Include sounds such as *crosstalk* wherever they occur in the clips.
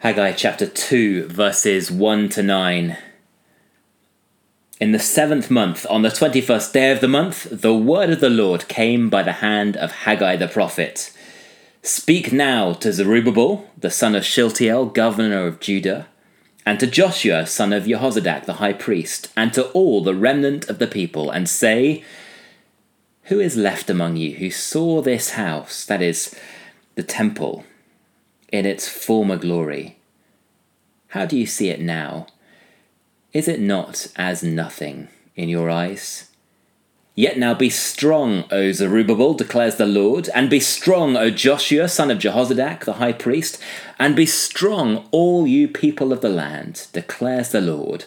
Haggai chapter 2, verses 1 to 9. In the seventh month, on the twenty first day of the month, the word of the Lord came by the hand of Haggai the prophet. Speak now to Zerubbabel, the son of Shealtiel, governor of Judah, and to Joshua, son of Jehozadak, the high priest, and to all the remnant of the people, and say, Who is left among you who saw this house, that is, the temple, in its former glory? How do you see it now? Is it not as nothing in your eyes? Yet now be strong, O Zerubbabel, declares the Lord, and be strong, O Joshua, son of Jehozadak, the high priest, and be strong, all you people of the land, declares the Lord.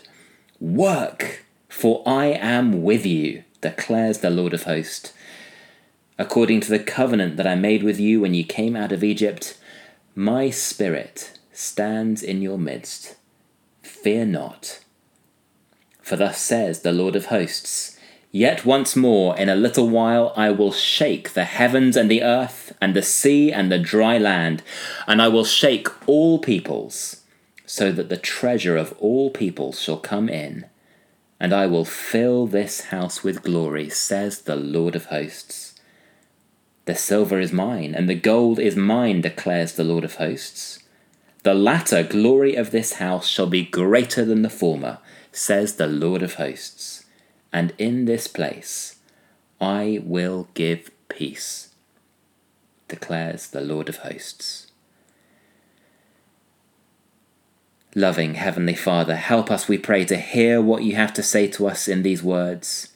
Work, for I am with you, declares the Lord of hosts. According to the covenant that I made with you when you came out of Egypt, my spirit stands in your midst. Fear not. For thus says the Lord of hosts Yet once more, in a little while, I will shake the heavens and the earth, and the sea and the dry land, and I will shake all peoples, so that the treasure of all peoples shall come in, and I will fill this house with glory, says the Lord of hosts. The silver is mine, and the gold is mine, declares the Lord of hosts. The latter glory of this house shall be greater than the former, says the Lord of hosts and in this place I will give peace, declares the Lord of hosts. Loving Heavenly Father, help us, we pray, to hear what you have to say to us in these words,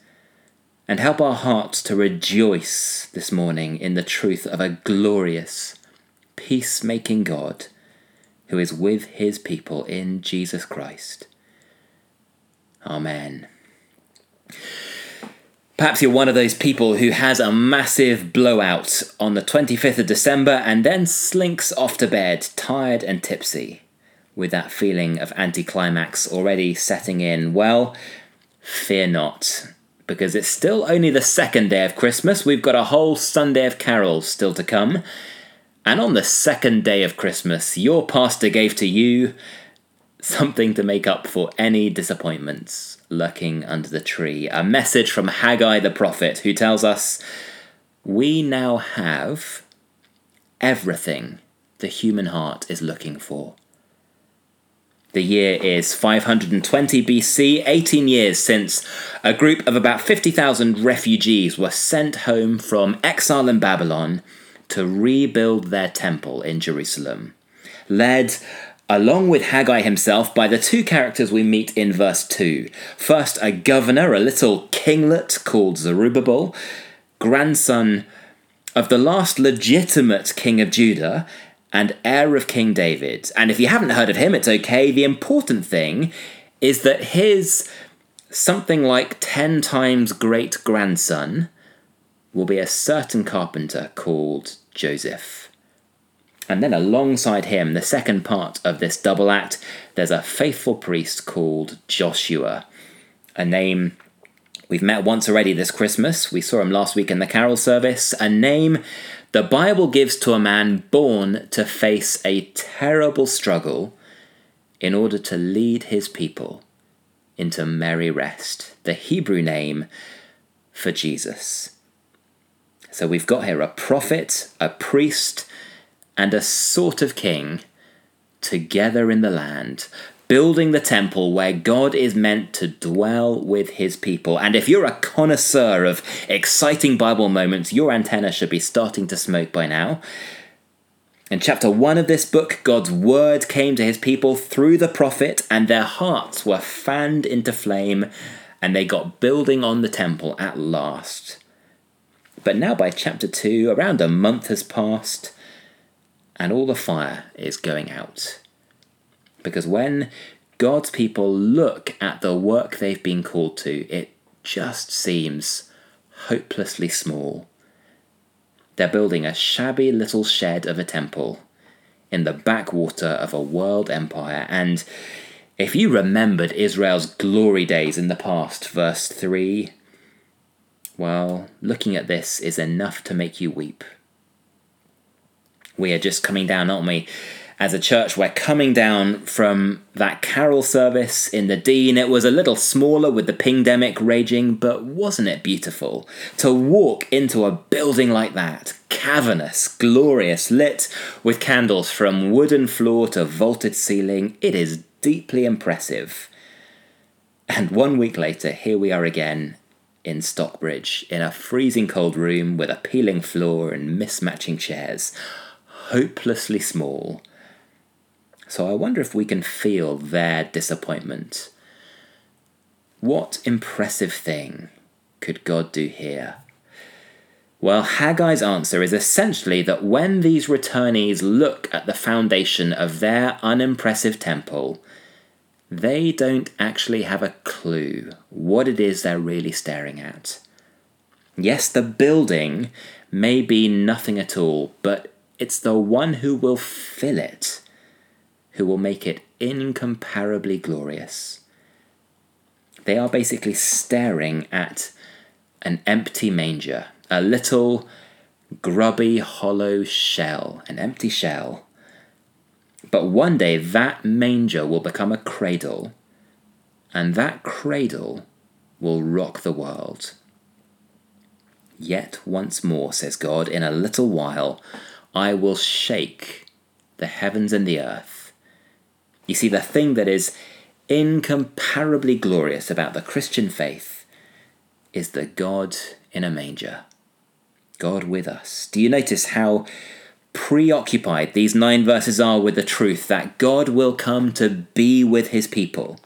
and help our hearts to rejoice this morning in the truth of a glorious, peacemaking God who is with his people in Jesus Christ. Amen. Perhaps you're one of those people who has a massive blowout on the 25th of December and then slinks off to bed, tired and tipsy, with that feeling of anticlimax already setting in. Well, fear not, because it's still only the second day of Christmas. We've got a whole Sunday of carols still to come. And on the second day of Christmas, your pastor gave to you something to make up for any disappointments lurking under the tree. A message from Haggai the prophet, who tells us, We now have everything the human heart is looking for. The year is 520 BC, 18 years since a group of about 50,000 refugees were sent home from exile in Babylon to rebuild their temple in Jerusalem. Led along with Haggai himself, by the two characters we meet in verse 2. First, a governor, a little kinglet called Zerubbabel, grandson of the last legitimate king of Judah and heir of King David. And if you haven't heard of him, it's okay. The important thing is that his something like 10 times great grandson will be a certain carpenter called Joseph. And then alongside him, the second part of this double act, there's a faithful priest called Joshua, a name we've met once already this Christmas. We saw him last week in the carol service. A name the Bible gives to a man born to face a terrible struggle in order to lead his people into merry rest. The Hebrew name for Jesus. So we've got here a prophet, a priest, and a sort of king together in the land, building the temple where God is meant to dwell with his people. And if you're a connoisseur of exciting Bible moments, your antenna should be starting to smoke by now. In chapter 1 of this book, God's word came to his people through the prophet, and their hearts were fanned into flame, and they got building on the temple at last. But now, by chapter 2, around a month has passed, and all the fire is going out. Because when God's people look at the work they've been called to, it just seems hopelessly small. They're building a shabby little shed of a temple in the backwater of a world empire. And if you remembered Israel's glory days in the past, verse 3, well, looking at this is enough to make you weep we are just coming down, aren't we? As a church, we're coming down from that carol service in the Dean. It was a little smaller with the pandemic raging, but wasn't it beautiful? To walk into a building like that, cavernous, glorious, lit with candles from wooden floor to vaulted ceiling, it is deeply impressive. And one week later, here we are again in Stockbridge, in a freezing cold room with a peeling floor and mismatching chairs, hopelessly small so I wonder if we can feel their disappointment. What impressive thing could God do here? Well, Haggai's answer is essentially that when these returnees look at the foundation of their unimpressive temple, they don't actually have a clue what it is they're really staring at. Yes, the building may be nothing at all, but it's the one who will fill it who will make it incomparably glorious. They are basically staring at an empty manger, a little grubby, hollow shell, an empty shell. But one day that manger will become a cradle, and that cradle will rock the world. Yet once more, says God, in a little while I will shake the heavens and the earth you see, the thing that is incomparably glorious about the Christian faith is the God in a manger. God with us. Do you notice how preoccupied these nine verses are with the truth that God will come to be with his people?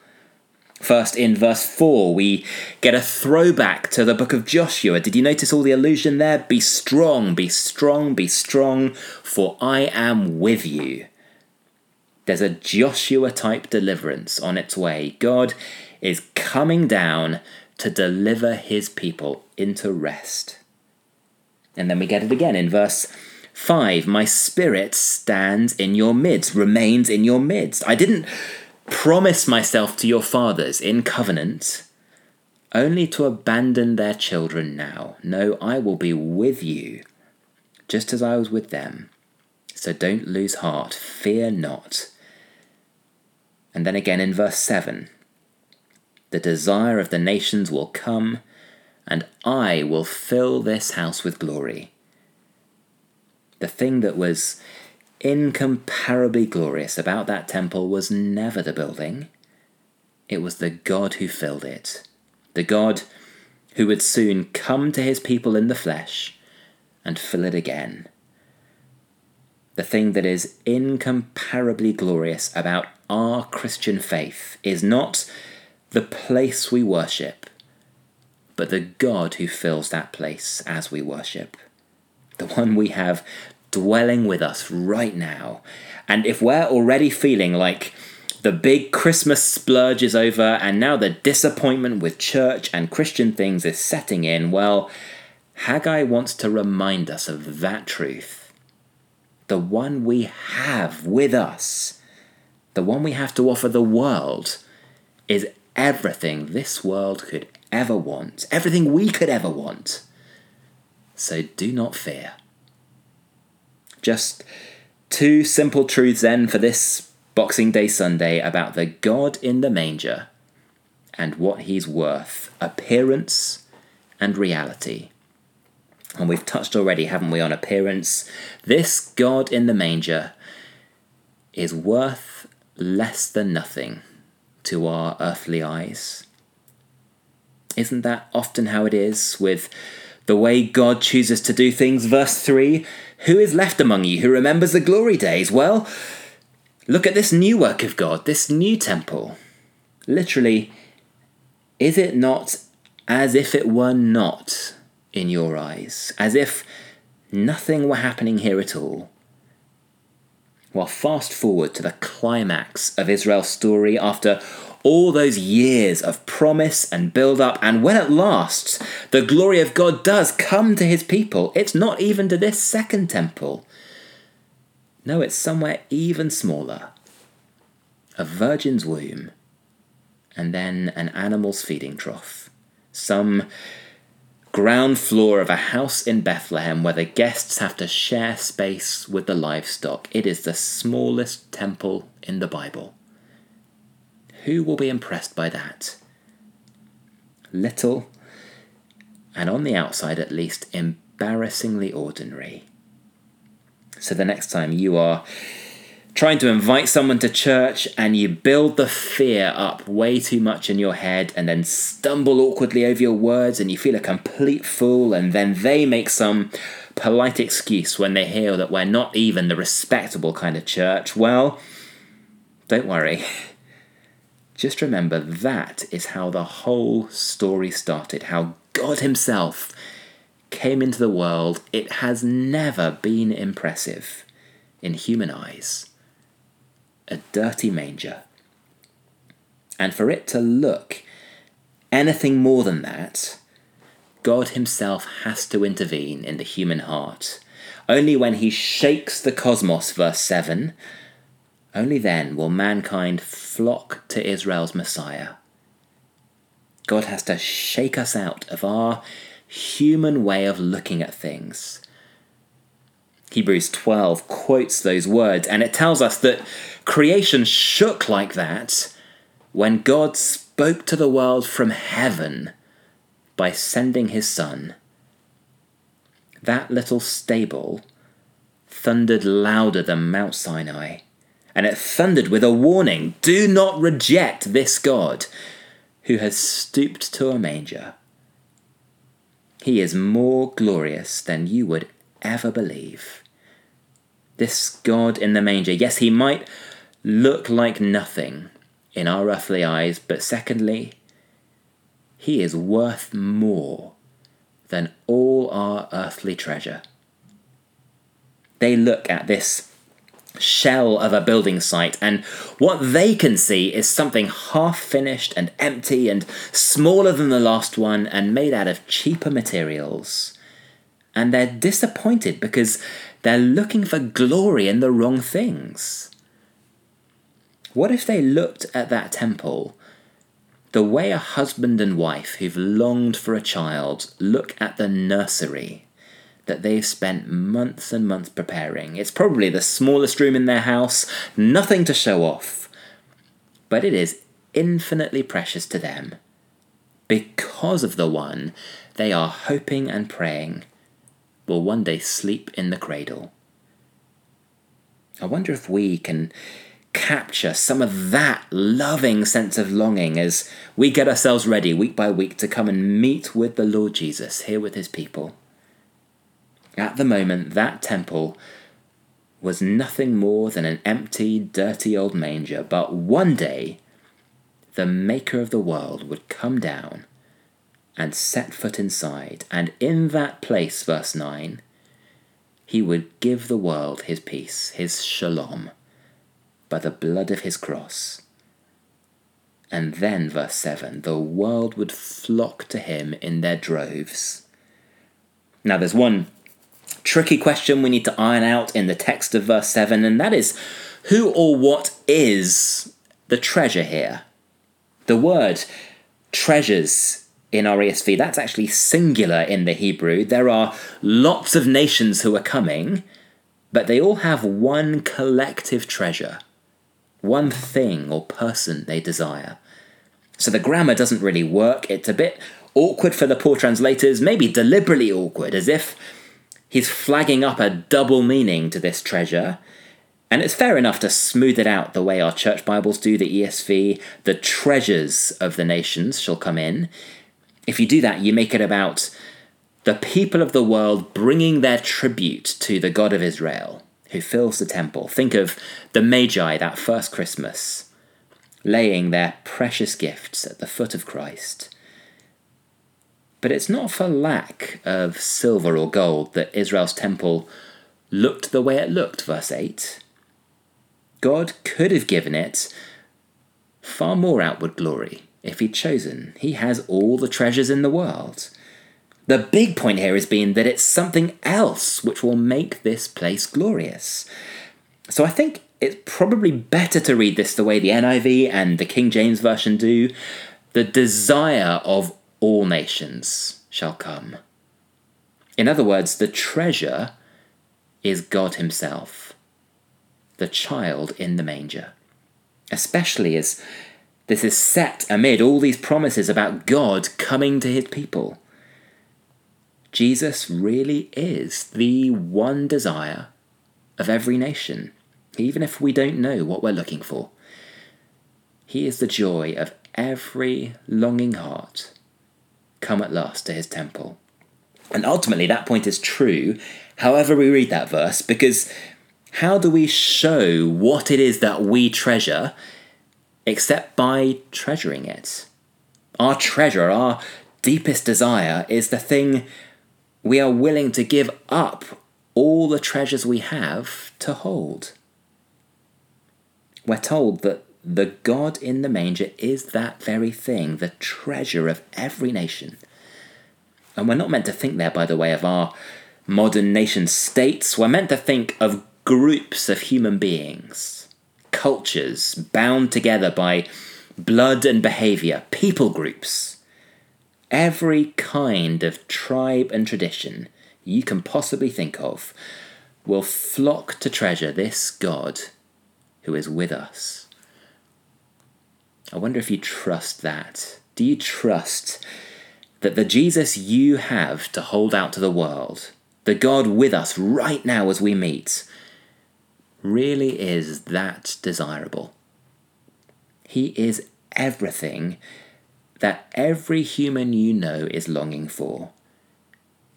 First, in verse 4, we get a throwback to the book of Joshua. Did you notice all the allusion there? Be strong, be strong, be strong, for I am with you. There's a Joshua type deliverance on its way. God is coming down to deliver his people into rest. And then we get it again in verse 5 My spirit stands in your midst, remains in your midst. I didn't promise myself to your fathers in covenant only to abandon their children now. No, I will be with you, just as I was with them. So don't lose heart, fear not. And then again in verse 7 The desire of the nations will come, and I will fill this house with glory. The thing that was incomparably glorious about that temple was never the building, it was the God who filled it. The God who would soon come to his people in the flesh and fill it again. The thing that is incomparably glorious about our Christian faith is not the place we worship, but the God who fills that place as we worship. The one we have dwelling with us right now. And if we're already feeling like the big Christmas splurge is over and now the disappointment with church and Christian things is setting in, well, Haggai wants to remind us of that truth. The one we have with us the one we have to offer the world, is everything this world could ever want, everything we could ever want. So do not fear. Just two simple truths then for this Boxing Day Sunday about the God in the manger and what he's worth appearance and reality. And we've touched already, haven't we, on appearance? This God in the manger is worth less than nothing to our earthly eyes. Isn't that often how it is with the way God chooses to do things? Verse 3 Who is left among you who remembers the glory days? Well, look at this new work of God, this new temple. Literally, is it not as if it were not in your eyes? As if nothing were happening here at all? Well, fast forward to the climax of Israel's story after all those years of promise and build up, and when at last the glory of God does come to his people, it's not even to this second temple. No, it's somewhere even smaller a virgin's womb, and then an animal's feeding trough. Some ground floor of a house in Bethlehem where the guests have to share space with the livestock. It is the smallest temple in the Bible. Who will be impressed by that? Little, and on the outside at least, embarrassingly ordinary. So the next time you are trying to invite someone to church and you build the fear up way too much in your head and then stumble awkwardly over your words and you feel a complete fool and then they make some polite excuse when they hear that we're not even the respectable kind of church, well, don't worry. *laughs* Just remember that is how the whole story started, how God Himself came into the world. It has never been impressive in human eyes a dirty manger. And for it to look anything more than that, God Himself has to intervene in the human heart. Only when He shakes the cosmos, verse 7, only then will mankind flock to Israel's Messiah. God has to shake us out of our human way of looking at things. Hebrews 12 quotes those words, and it tells us that Creation shook like that when God spoke to the world from heaven by sending his son. That little stable thundered louder than Mount Sinai, and it thundered with a warning do not reject this God who has stooped to a manger. He is more glorious than you would ever believe. This God in the manger, yes, he might look like nothing in our earthly eyes, but secondly, he is worth more than all our earthly treasure. They look at this shell of a building site, and what they can see is something half finished and empty and smaller than the last one and made out of cheaper materials. And they're disappointed because they're looking for glory in the wrong things. What if they looked at that temple the way a husband and wife who've longed for a child look at the nursery that they've spent months and months preparing? It's probably the smallest room in their house, nothing to show off, but it is infinitely precious to them because of the one they are hoping and praying will one day sleep in the cradle. I wonder if we can capture some of that loving sense of longing as we get ourselves ready week by week to come and meet with the Lord Jesus here with his people. At the moment, that temple was nothing more than an empty, dirty old manger, but one day the Maker of the world would come down and set foot inside, and in that place, verse 9, he would give the world his peace, his shalom by the blood of his cross. And then, verse 7, the world would flock to him in their droves. Now, there's one tricky question we need to iron out in the text of verse 7, and that is who or what is the treasure here? The word treasures in our ESV, that's actually singular in the Hebrew. There are lots of nations who are coming, but they all have one collective treasure one thing or person they desire. So the grammar doesn't really work. It's a bit awkward for the poor translators, maybe deliberately awkward, as if he's flagging up a double meaning to this treasure. And it's fair enough to smooth it out the way our church Bibles do, the ESV, the treasures of the nations shall come in. If you do that, you make it about the people of the world bringing their tribute to the God of Israel who fills the temple. Think of the Magi that first Christmas, laying their precious gifts at the foot of Christ. But it's not for lack of silver or gold that Israel's temple looked the way it looked, verse 8. God could have given it far more outward glory if he'd chosen. He has all the treasures in the world. The big point here has been that it's something else which will make this place glorious. So I think it's probably better to read this the way the NIV and the King James Version do. The desire of all nations shall come. In other words, the treasure is God Himself, the child in the manger. Especially as this is set amid all these promises about God coming to His people. Jesus really is the one desire of every nation, even if we don't know what we're looking for. He is the joy of every longing heart come at last to his temple. And ultimately, that point is true, however, we read that verse, because how do we show what it is that we treasure except by treasuring it? Our treasure, our deepest desire, is the thing we are willing to give up all the treasures we have to hold. We're told that the God in the manger is that very thing, the treasure of every nation. And we're not meant to think there, by the way, of our modern nation states. We're meant to think of groups of human beings, cultures bound together by blood and behavior, people groups. Every kind of tribe and tradition you can possibly think of will flock to treasure this God who is with us. I wonder if you trust that. Do you trust that the Jesus you have to hold out to the world, the God with us right now as we meet, really is that desirable? He is everything that every human you know is longing for.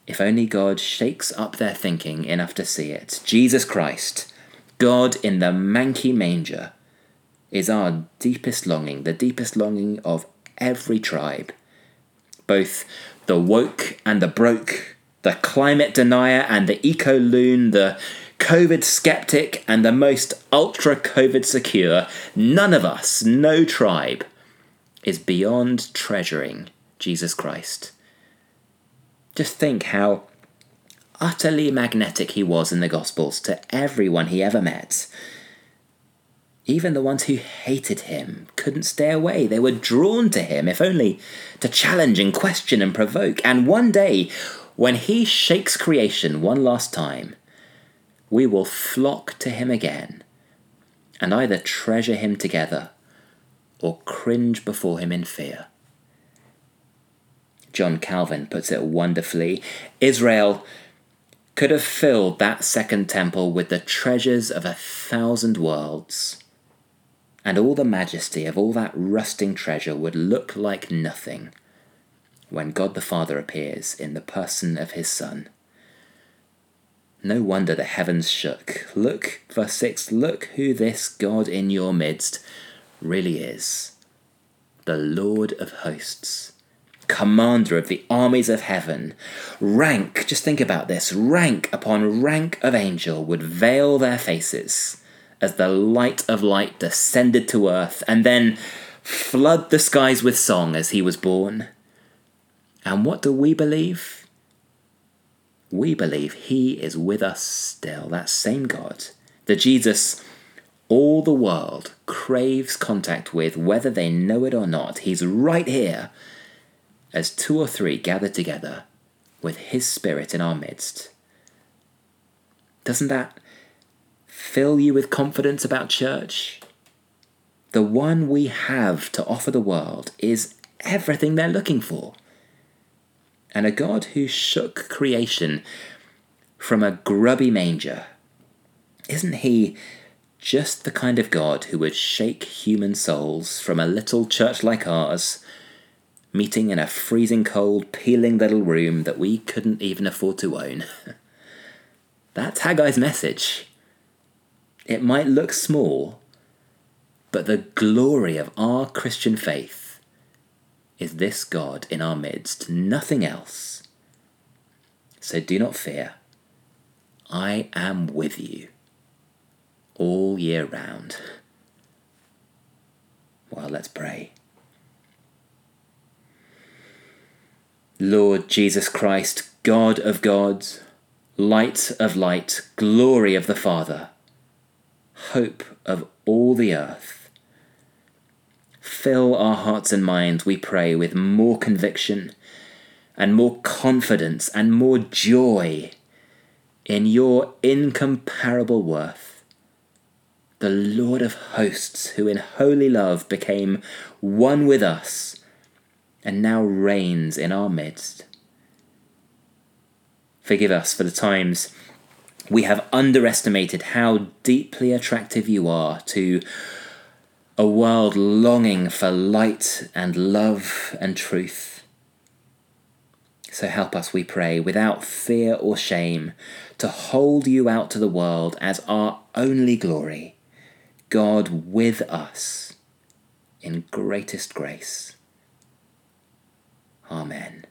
If only God shakes up their thinking enough to see it. Jesus Christ, God in the manky manger is our deepest longing, the deepest longing of every tribe. Both the woke and the broke, the climate denier and the eco loon, the COVID skeptic and the most ultra COVID secure, none of us, no tribe, is beyond treasuring Jesus Christ. Just think how utterly magnetic he was in the Gospels to everyone he ever met even the ones who hated him couldn't stay away. They were drawn to him, if only to challenge and question and provoke. And one day, when he shakes creation one last time, we will flock to him again and either treasure him together or cringe before him in fear. John Calvin puts it wonderfully Israel could have filled that second temple with the treasures of a thousand worlds and all the majesty of all that rusting treasure would look like nothing when God the Father appears in the person of his Son. No wonder the heavens shook. Look, verse 6 look who this God in your midst really is the Lord of hosts, commander of the armies of heaven. Rank, just think about this rank upon rank of angel would veil their faces as the light of light descended to earth, and then flood the skies with song as he was born. And what do we believe? We believe he is with us still, that same God, the Jesus all the world craves contact with, whether they know it or not. He's right here as two or three gather together with his spirit in our midst. Doesn't that fill you with confidence about church? The one we have to offer the world is everything they're looking for. And a God who shook creation from a grubby manger, isn't he just the kind of God who would shake human souls from a little church like ours, meeting in a freezing cold, peeling little room that we couldn't even afford to own? *laughs* That's Haggai's message. It might look small, but the glory of our Christian faith is this God in our midst, nothing else. So do not fear. I am with you all year round. Well, let's pray. Lord Jesus Christ, God of gods, light of light, glory of the Father hope of all the earth. Fill our hearts and minds, we pray, with more conviction, and more confidence and more joy in your incomparable worth. The Lord of hosts, who in holy love became one with us and now reigns in our midst. Forgive us for the times we have underestimated how deeply attractive you are to a world longing for light and love and truth. So help us, we pray, without fear or shame, to hold you out to the world as our only glory, God with us in greatest grace. Amen.